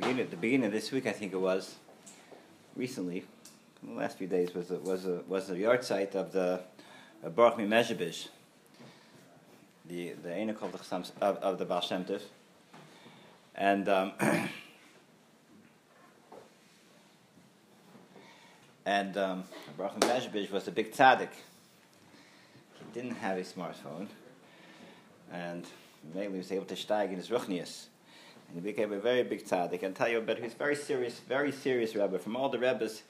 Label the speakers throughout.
Speaker 1: beginning, at the beginning of this week, I think it was, recently, in the last few days, was a, was a, was a yard site of the uh, Baruch Mimezhebish, the the ene called the of, of the Baal Shem Tov. and um, and um, Baruch Mimezhebish was a big tzaddik. He didn't have a smartphone, and mainly was able to steig in his ruchnius. And he became a very big tzaddik. Can tell you about he was very serious, very serious rebbe. From all the rebbes,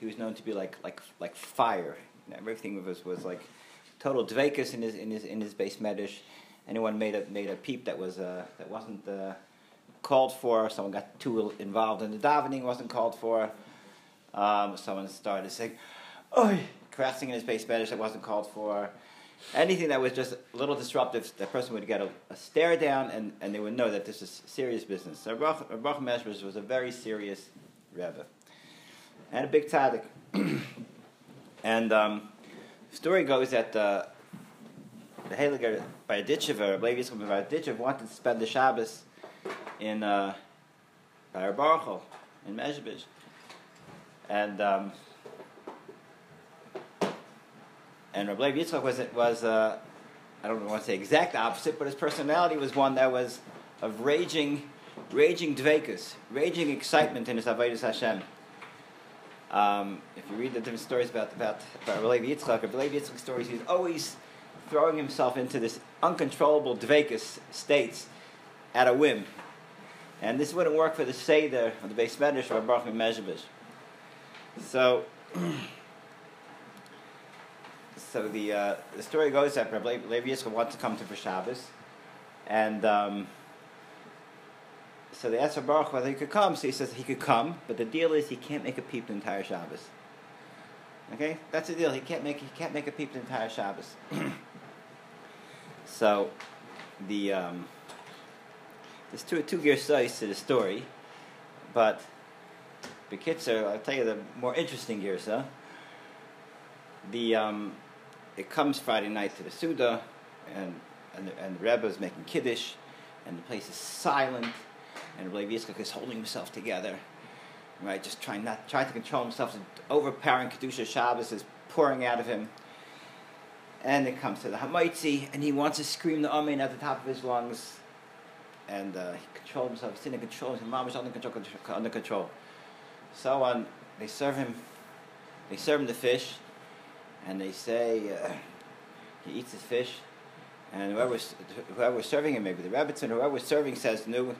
Speaker 1: he was known to be like like like fire. You know, everything was was like total dvekus in his in his in his base medish. Anyone made a made a peep that was uh, that wasn't uh, called for. Someone got too involved in the davening wasn't called for. Um, someone started saying, "Oi," crashing in his base medish that wasn't called for anything that was just a little disruptive, that person would get a, a, stare down and, and they would know that this is serious business. So Baruch Meshbers was a very serious Rebbe and a big tzaddik. and um, the story goes that uh, the Heiliger Barditchever, Levi Yitzchak Barditchever, wanted to spend the Shabbos in uh, Baruch in Mezhebish. And um, And Rabbi Yitzchak was was uh, I don't want to say exact opposite, but his personality was one that was of raging, raging dvekus, raging excitement in his avodas Hashem. Um, if you read the different stories about about, about Rabbi Yitzchak, Rabbi Yitzchak stories, he's always throwing himself into this uncontrollable dvekus states at a whim. And this wouldn't work for the Seder of the base Medrash or Baruch Mezhebish. So so the uh, the story goes that Rabbi Levi Yitzchak wanted to come to for Shabbos, and um, so they asked Baruch whether he could come. So he says he could come, but the deal is he can't make a peep the entire Shabbos. Okay, that's the deal. He can't make he can't make a peep the entire Shabbos. so the um, there's two two gear to the story, but the Bekitzer, I'll tell you the more interesting gears, huh? The um, it comes Friday night to the Suda, and and the, and the Rebbe is making kiddush, and the place is silent, and Rabbi Yitzchak is holding himself together, right, just trying not trying to control himself. The Overpowering kedusha Shabbos is pouring out of him, and it comes to the Hamaitzi, and he wants to scream the Amen at the top of his lungs, and uh, he controls himself. He's in control. His mom is under control. Under control. So on, they serve him. They serve him the fish and they say uh, he eats his fish, and whoever whoever was serving him, maybe the Rebbitzin, whoever was serving says, "No."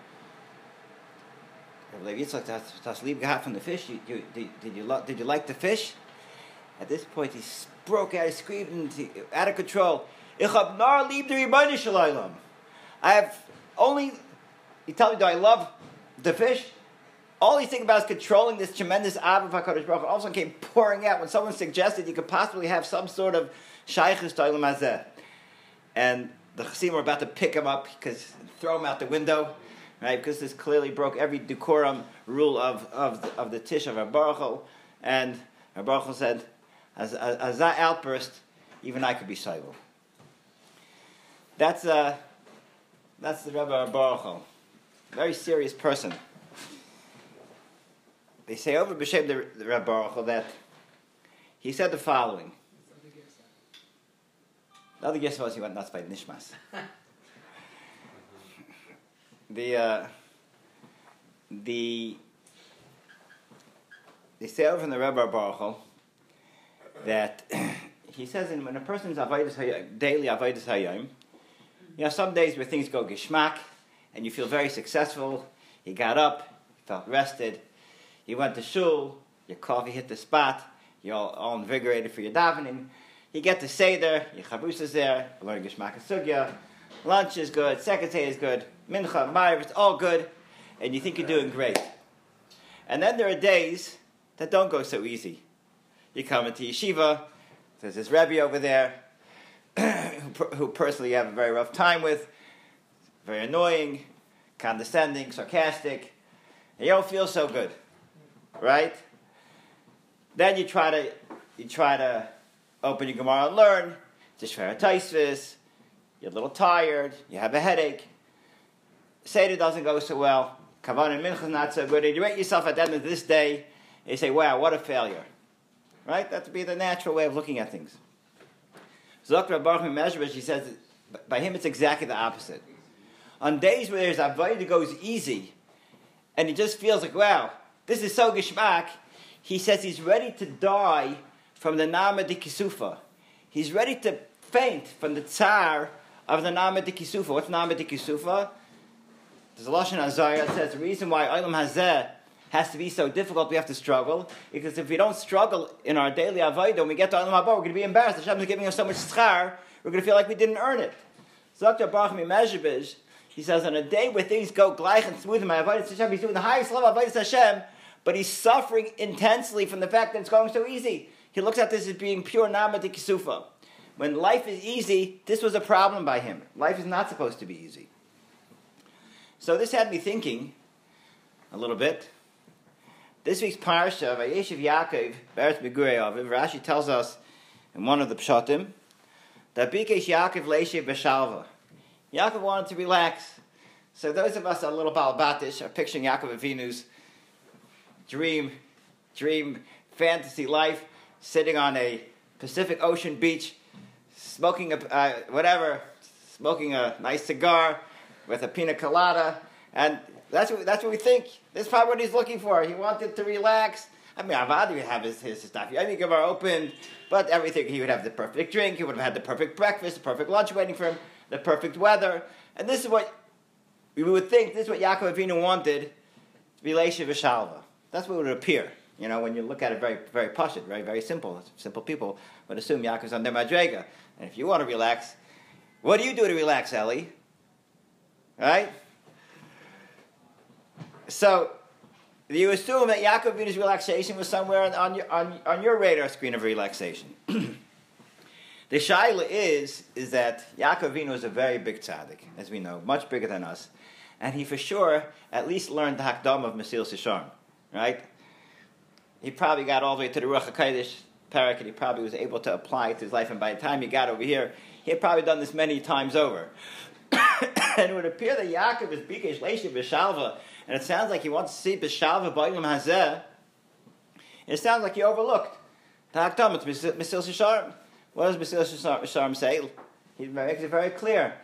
Speaker 1: Lieb gehabt from the fish. You, you, did, did, you lo- did you like the fish? At this point, he broke out, he screamed, he, out of control. I have only. You tell me, do I love the fish? All he's thinking about is controlling this tremendous Abba HaKadosh Baruch all of a sudden came pouring out when someone suggested you could possibly have some sort of Shaykhis Toilam Hazeh. And the Chasim were about to pick him up because throw him out the window, right? Because this clearly broke every decorum rule of, of, the, of the Tish of Baruch And Baruch said, as, as, as, that outburst, even I could be Saival. That's, uh, that's the Rebbe Baruch Very serious person they say over B'Shem the, the Reb Baruch that he said the following. The other guess was he went nuts by Nishmas. the uh, the they say over in the Rebbe Baruch that he says in, when a person's avodas daily avodas hayom, you know some days where things go gishmak and you feel very successful. He got up, felt rested, you went to shul, your coffee hit the spot, you're all, all invigorated for your davening. You get to Seder, your chabus is there, learning Geshmak Sugya, lunch is good, second day is good, mincha, ma'ariv, it's all good, and you think you're doing great. And then there are days that don't go so easy. You come into yeshiva, there's this Rebbe over there, who personally you have a very rough time with, very annoying, condescending, sarcastic, and you don't feel so good right? Then you try to you try to open your Gemara and learn. Just a taisvis. You're a little tired. You have a headache. Seder doesn't go so well. Kavan and Mincha not so good, and you rate yourself at the end of this day, you say, wow, what a failure. Right? That would be the natural way of looking at things. Zokra Baruch Mezhebesh, he says, by him it's exactly the opposite. On days where there's avodah that goes easy, and he just feels like, wow, this is so geschmack, he says he's ready to die from the Nama de Kisufa. He's ready to faint from the tsar of the Nama de Kisufa. What's Nama de Kisufa? There's a Lashon Azariah that says the reason why Olam Hazeh has to be so difficult, we have to struggle, because if we don't struggle in our daily avodah, when we get to Olam Haba, we're going to be embarrassed. Hashem is giving us so much schar, we're going to feel like we didn't earn it. Zakta Baruch Mezhebish, he says, on a day where things go gleich and smooth in my avodah Hashem, he's doing the highest level of avodah Hashem, but he's suffering intensely from the fact that it's going so easy. He looks at this as being pure nama de kisufa. When life is easy, this was a problem by him. Life is not supposed to be easy. So this had me thinking a little bit. This week's parsha, of Vayeshiv Yaakov, Beretz Begurei Aviv, Rashi tells us in one of the pshatim that Bikesh Yaakov Leishiv Beshalva. Yaakov wanted to relax. So those of us a little balbatish are picturing Yaakov Avinu's dream, dream, fantasy life, sitting on a Pacific Ocean beach, smoking a uh, whatever, smoking a nice cigar with a pina colada, and that's what that's what we think. This is probably what he's looking for. He wanted to relax. I mean, Avad would have his, his stuff. I mean, are open, but everything. He would have the perfect drink. He would have had the perfect breakfast, the perfect lunch waiting for him, the perfect weather, and this is what we would think. This is what Yaakov Avinu wanted be Leisha V'Shalva. That's what it would appear. You know, when you look at it very, very pashut, very, very simple. Simple people would assume Yaakov's their madrega. And if you want to relax, what do you do to relax, Ellie? Right? So, you assume that Yaakov relaxation was somewhere on, on, your, on, on your radar screen of relaxation. the shaila is, is that Yaakov Avinu is a very big tzaddik, as we know, much bigger than us. And he for sure at least learned the Hakdam of Mesillas Yesharim, right? He probably got all the way to the Ruach HaKodesh parak, and he probably was able to apply it to his life. And by the time he got over here, he had probably done this many times over. and it would appear that Yaakov is Bikesh Leisha B'Shalva, and it sounds like he wants to see B'Shalva Ba'ilum Hazeh. It sounds like he overlooked the Hakdam. It's Mesillas Yesharim. What does Mesillas Yesharim say? He makes it very clear.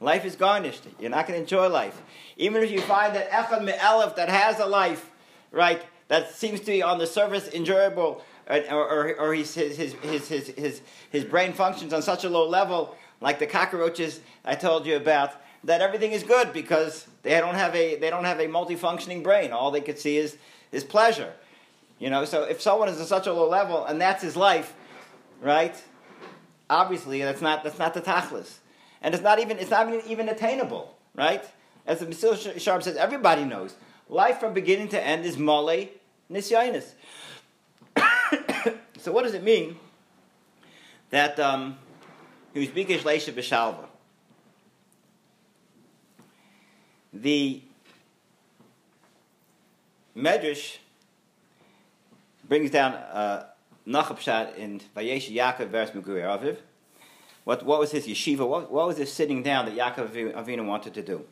Speaker 1: Life is garnished. You're not going to enjoy life. Even if you find that Echad Me'elef that has a life, right, that seems to be on the surface enjoyable, or, or, or his, his, his, his, his, his brain functions on such a low level, like the cockroaches I told you about, that everything is good because they don't have a, they don't have a multifunctioning brain. All they could see is, is pleasure. You know, so if someone is at such a low level and that's his life, right? Obviously, that's not, that's not the tachlis. And it's not even, it's not even, even attainable, right? As the Mesillas Yesharim says, everybody knows. Life from beginning to end is mole nisyanis. so what does it mean that he was bigish leisha b'shalva? The Medrash brings down uh, Nachapshat in Vayesh Yaakov Veres Meguri Aviv. What, what was his yeshiva? What, what was his sitting down that Yaakov Avinu wanted to do?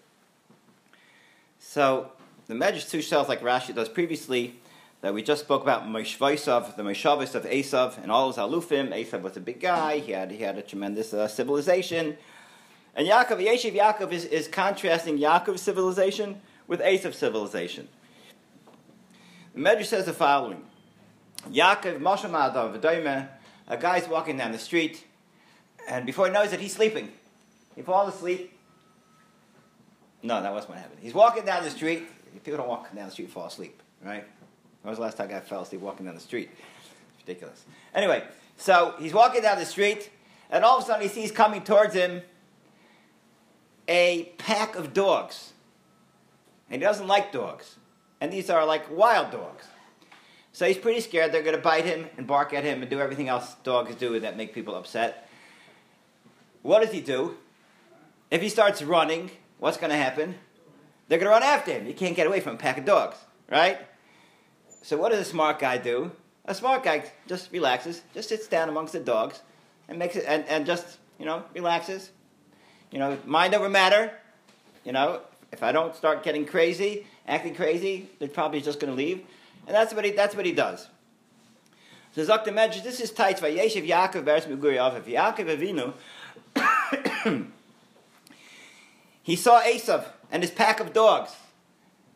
Speaker 1: So the Medrash too tells, like Rashi does previously, that we just spoke about Moshvaisav, the Moshavis of Esav, and all his alufim. Esav was a big guy. He had he had a tremendous uh, civilization. And Yaakov, Yeshiv Yaakov is, is contrasting Yaakov's civilization with Esav's civilization. The Medrash says the following: Yaakov Moshe Ma'adav a guy's walking down the street, and before he knows it, he's sleeping. He falls asleep. No, that wasn't what happened. He's walking down the street. People don't walk down the street and fall asleep, right? When was the last time a guy fell asleep walking down the street? It's ridiculous. Anyway, so he's walking down the street, and all of a sudden he sees coming towards him a pack of dogs. And he doesn't like dogs. And these are like wild dogs. So he's pretty scared they're going to bite him and bark at him and do everything else dogs do that make people upset. What does he do? If he starts running, what's going to happen? They're going to run after him. He can't get away from a pack of dogs, right? So what does a smart guy do? A smart guy just relaxes, just sits down amongst the dogs, and makes it, and, and just you know relaxes. You know, mind over matter. You know, if I don't start getting crazy, acting crazy, they're probably just going to leave. And that's what he, that's what he does. So Dr. Medrash, this is tight. Vayeshev Yaakov Beres Meguri Aviv. Yaakov Avinu, he saw Esav and his pack of dogs.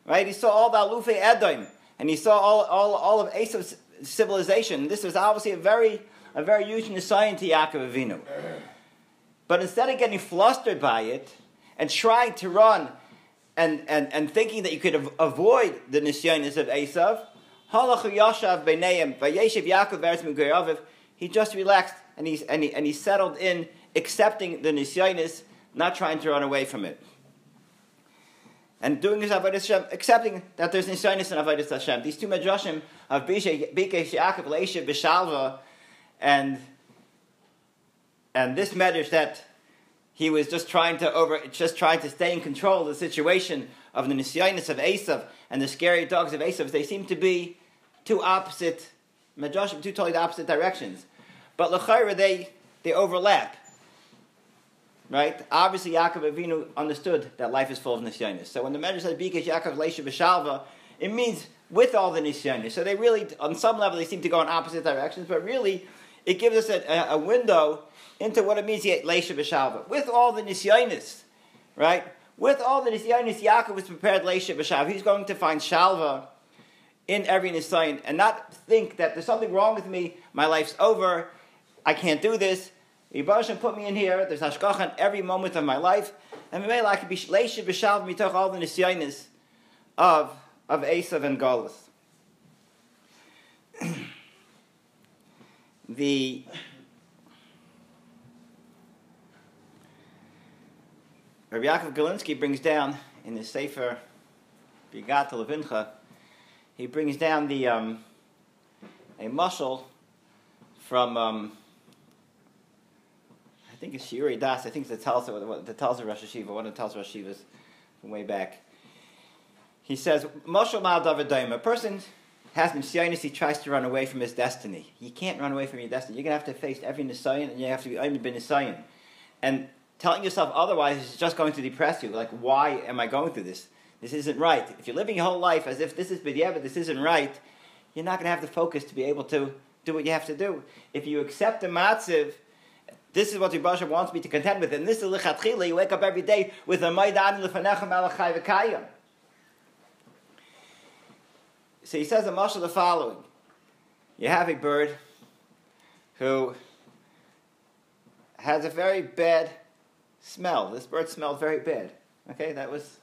Speaker 1: Right? He saw all the Alufe Edom. And he saw all, all, all of Esav's civilization. This was obviously a very, a very huge sign to Yaakov Avinu. But instead of getting flustered by it and trying to run and, and, and thinking that you could av- avoid the nisyonis of Esav, he just relaxed and, he's, and, he, and he settled in accepting the nisyonis, not trying to run away from it. And doing his avodah Hashem, accepting that there's nisyonis and avodah Hashem. These two medrashim of Bikesh Yaakov Leisha Bishalva, and and this medrash that he was just trying to over, just trying to stay in control of the situation of the nisyonis of Esav and the scary dogs of Esav. They seem to be two opposite medrashim, two totally opposite directions. But lechayra they they overlap. Right? Obviously, Yaakov Avinu understood that life is full of nisyanis. So when the Medrash says Bikesh Yaakov Leisha B'Shalva, it means with all the nisyanis. So they really, on some level, they seem to go in opposite directions, but really, it gives us a, a window into what it means Leisha B'Shalva. With all the nisyanis, right? With all the nisyanis, Yaakov was prepared Leisha B'Shalva. He's going to find Shalva in every nisyon and not think that there's something wrong with me, my life's over, I can't do this. Yibashim put me in here. There's hashgacha every moment of my life, and maybe I could be leisha b'shalv mitoch all the nisyonis of of Esav and Galus. the Rabbi Yaakov Galinsky brings down in his Sefer Bigat Levincha, he brings down the um, a muscle from um, think it's Shiuri Das. I think it's the Telzer, the Telzer Rosh Hashiva, one of the Telzer Rosh Hashivas from way back. He says, Moshe Mal David A person has Nisyonis, he tries to run away from his destiny. You can't run away from your destiny. You're going to have to face every Nisayan, and you have to be only been Nisayan. And telling yourself otherwise is just going to depress you. Like, why am I going through this? This isn't right. If you're living your whole life as if this is bidya, but this isn't right, you're not going to have the focus to be able to do what you have to do. If you accept the matziv, this is what Rebbe wants me to contend with. And this is lichatchila. You wake up every day with a maidan lefanechem alachai v'kayim. So he says a mashal the following. You have a bird who has a very bad smell. This bird smelled very bad. Okay, that was,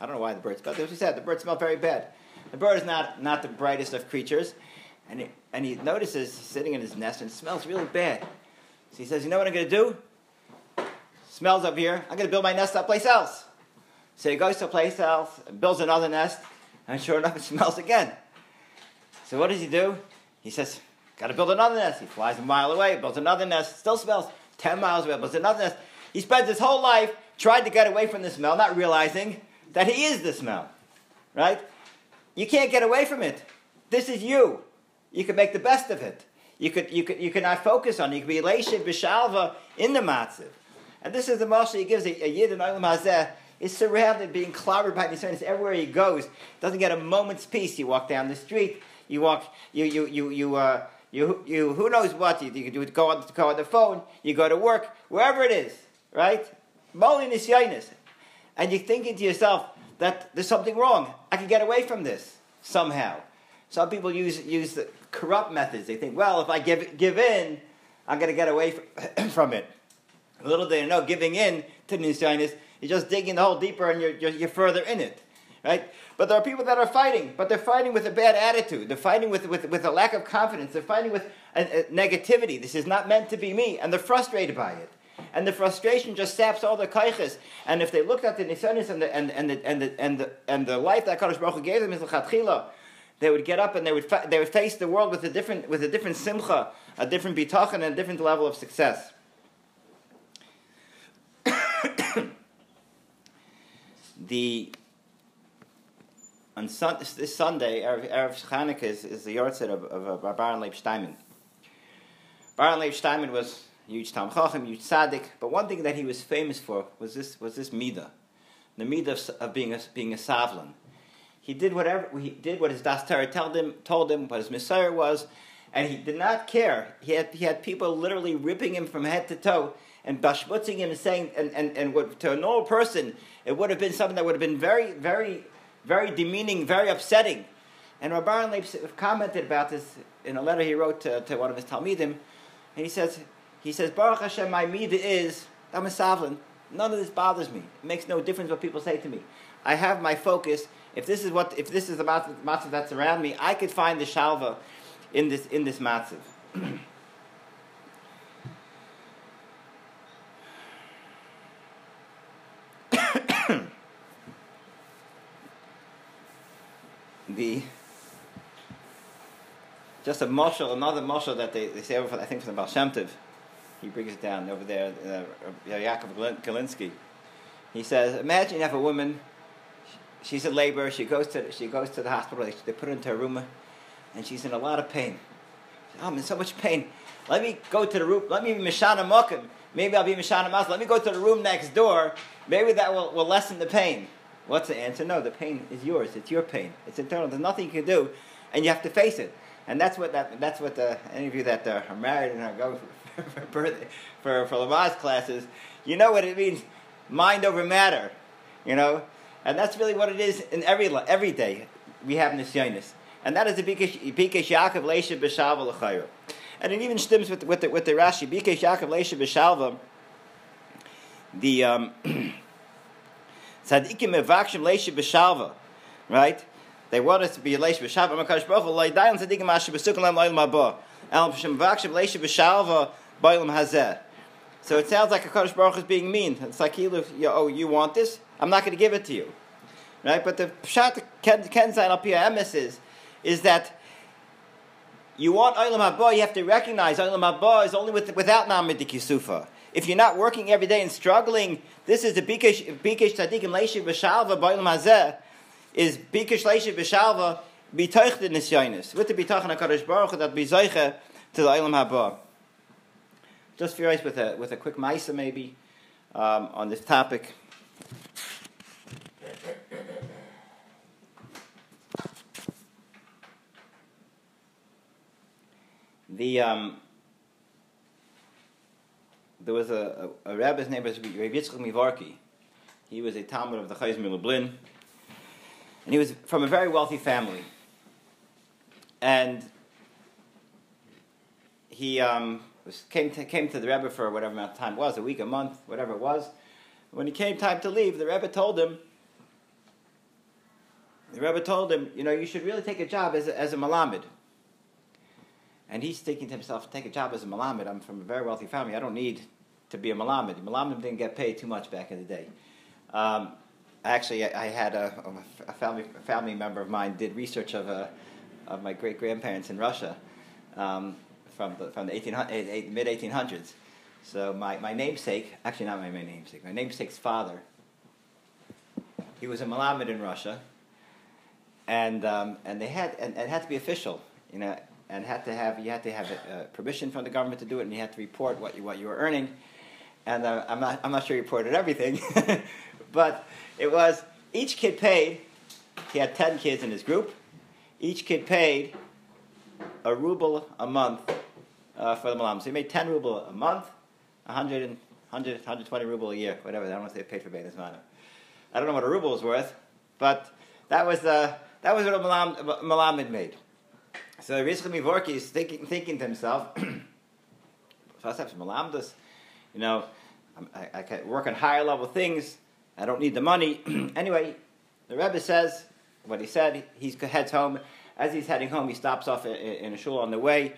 Speaker 1: I don't know why the bird smelled. As we said, the bird smelled very bad. The bird is not, not the brightest of creatures. And he, and he notices sitting in his nest and smells really bad. So he says, You know what I'm going to do? Smells up here. I'm going to build my nest someplace else. So he goes to a place else, builds another nest, and sure enough, it smells again. So what does he do? He says, Got to build another nest. He flies a mile away, builds another nest, still smells 10 miles away, builds another nest. He spends his whole life trying to get away from the smell, not realizing that he is the smell. Right? You can't get away from it. This is you. You can make the best of it. You could, you could, you could not focus on it. You could be elation, bishalva in the matziv. And this is the most he gives a, a yid in Olam Hazeh is surrounded, being clobbered by Nisanis everywhere he goes. Doesn't get a moment's peace. You walk down the street, you walk, you, you, you, you, uh, you, you, who knows what you, you do, go on, go on the phone, you go to work, wherever it is, right? And you're thinking to yourself that there's something wrong. I can get away from this somehow. Some people use, use the corrupt methods. They think, well, if I give, give in, I'm going to get away from, it. Little do they know, giving in to Nisyanis you're just digging the hole deeper and you're, you're, you're further in it. Right? But there are people that are fighting, but they're fighting with a bad attitude. They're fighting with, with, with a lack of confidence. They're fighting with a, a negativity. This is not meant to be me. And they're frustrated by it. And the frustration just saps all their kaiches. And if they looked at the nisanis and the, and, and, the, and, the, and, the, and the life that Kadosh Baruch Hu gave them is l'chatchila, they would get up and they would, fa- they would face the world with a different, with a different simcha, a different bitachon, and a different level of success. the on sun, this Sunday, Erev, Chanukah is, is the yahrzeit of, of, of Baron Leib Steinman. Baron Leib Steinman was huge Tam Chacham, huge tzaddik, but one thing that he was famous for was this, was this midah. the midah of, of being a, being a savlan. He did whatever he did what his das told him, told him what his messiah was, and he did not care. He had he had people literally ripping him from head to toe and bashmutzing him and saying, and, and, and what, to a normal person, it would have been something that would have been very, very, very demeaning, very upsetting. And Rabban Leib commented about this in a letter he wrote to, to one of his Talmidim, and he says, he says, Baruch Hashem, my midah is, I'm a sovereign. None of this bothers me. It makes no difference what people say to me. I have my focus. If this is what, if this is the matzah that's around me, I could find the shalva in this in this matzav. the just a marshal, another marshal that they, they say over, I think from the Baal Shem Tov, he brings it down over there, uh, Yaakov Galinsky. He says, imagine you have a woman, she's in labor, she goes to, she goes to the hospital, they, they put her into a room, and she's in a lot of pain. Oh, I'm in so much pain. Let me go to the room, let me be Mishana Mokim. Maybe I'll be Mishana Mas. Let me go to the room next door. Maybe that will, will lessen the pain. What's the answer? No, the pain is yours. It's your pain. It's internal. There's nothing you can do, and you have to face it. And that's what that, that's what the, any of you that uh, are married and are going for for birthday, for, for Lamaze classes, you know what it means, mind over matter, you know, and that's really what it is in every every day. We have nisyonis, and that is the bikesh Yaakov leisha b'shalva l'chayru, and it even stems with with the, with the Rashi bikesh Yaakov leisha b'shalva. The um, tzadikim mevakshim leisha b'shalva, right? They want us to be Leish B'Shav, Makadosh Baruch Hu, Loi Dayan Tzadikim Asher B'Sukkah Lem Loyal Mabah, El B'Shem V'Akshem Leish B'Shalva, B'Olam Hazeh. So it sounds like a Kadosh Baruch is being mean. It's like, oh, you want this? I'm not going to give it to you. Right? But the Pshat Kenzai Al Emes is, is that you want Olam Haba, you have to recognize Olam Haba is only with, without Namidik Yusufa. If you're not working every day and struggling, this is the bikish Bikesh Tzadikim Leish B'Shalva B'Olam Hazeh is bikesh leishe b'shalva bitoich the nisyonis with the bitoich on Hakadosh Baruch that bizoiche to the Olam Haba. Just for with a with a quick ma'isa maybe um, on this topic. The um, there was a, a, a rabbi's name was Rabbi Yitzchak Mivarki. He was a Talmud of the Chayz Lublin and he was from a very wealthy family. And he um, was, came, to, came to the Rebbe for whatever amount of time it was, a week, a month, whatever it was. When he came time to leave, the Rebbe told him, the Rebbe told him, you know, you should really take a job as a, as a Malamed. And he's thinking to himself, take a job as a Malamed. I'm from a very wealthy family. I don't need to be a Malamed. Malamed didn't get paid too much back in the day. Um, actually, I, I had a, a, family a family member of mine did research of a, of my great grandparents in Russia um, from the from the mid eighteen hundreds. So my, my namesake, actually not my, my namesake, my namesake's father, he was a Malamed in Russia, and um, and they had and, and, it had to be official, you know, and had to have you had to have a, permission from the government to do it, and you had to report what you what you were earning, and uh, I'm not I'm not sure he reported everything, but it was each kid paid, he had 10 kids in his group, each kid paid a ruble a month uh, for the malam. So he made 10 ruble a month, 100, 100 120 ruble a year, whatever. I don't know if they paid for Beinas Mana. I don't know what a ruble was worth, but that was, uh, that was what a malam, malam had made. So Rizchim Mivorki is thinking, thinking to himself, have some malamdas, you know, I, I can work on higher level things. I don't need the money. anyway, the Rebbe says what he said. He heads home. As he's heading home, he stops off in a shul on the way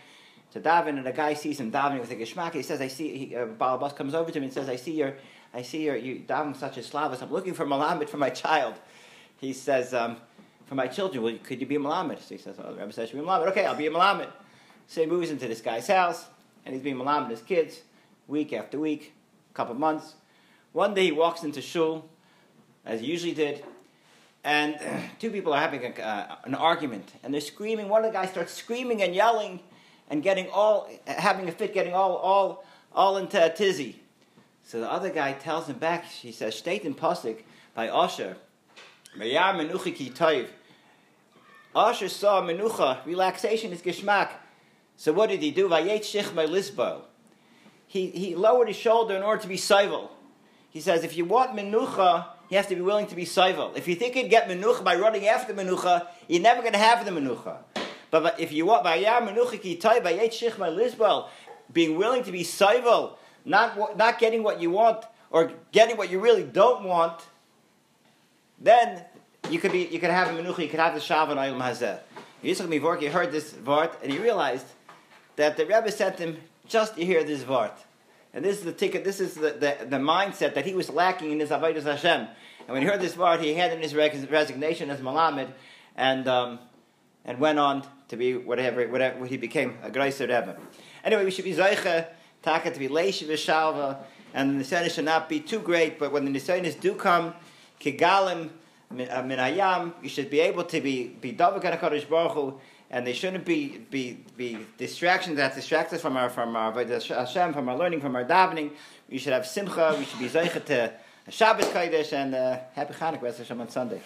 Speaker 1: to daven, and a guy sees him davening with a geshmak. He says, "I see." He, uh, Balabas comes over to him and says, "I see your, I see your, you davening such a slavas. I'm looking for malamed for my child." He says, um, "For my children, well, could you be a malamed?" So he says, "Oh, the Rebbe says, you be a malamed. Okay, I'll be a malamed." So he moves into this guy's house, and he's being malamed his kids week after week, a couple months. One day he walks into shul, as he usually did, and two people are having a, uh, an argument, and they're screaming. One of the guys starts screaming and yelling, and getting all, having a fit, getting all, all, all into a tizzy. So the other guy tells him back. He says, "State in pasuk, by Asher. Mayar menuchi ki toiv. Asher saw menucha, relaxation is geschmack. So what did he do? Vayet shichma lisbo. He, he lowered his shoulder in order to be civil. He says, if you want menucha, you have to be willing to be civil. If you think you'd get menucha by running after menucha, you're never going to have the menucha. But, if you want being willing to be civil, not, not getting what you want, or getting what you really don't want, then you could be you could have a menucha, you could have the shavan ayim hazeh. Yitzchak Mivorki heard this vart and he realized that the Rebbe sent him just to hear this vart. And this is the ticket, this is the, the, the mindset that he was lacking in his Avodah Hashem. And when he heard this vart, he handed in his resignation as Malamed and, um, and went on to be whatever, whatever he became a Greiser Rebbe. Anyway, we should be Zeicha, Taka to be Leish V'Shalva, and the Nisanis should not be too great, but when the Nisanis do come, Kigalim, Minayam, you should be able to be be davak Hakadosh Baruch Hu, and they shouldn't be be be distractions that distract us from our from our Hashem, from our learning, from our davening. We should have simcha. We should be zeichet to Shabbat Kodesh and uh, happy Hanukkah Hashem on Sunday.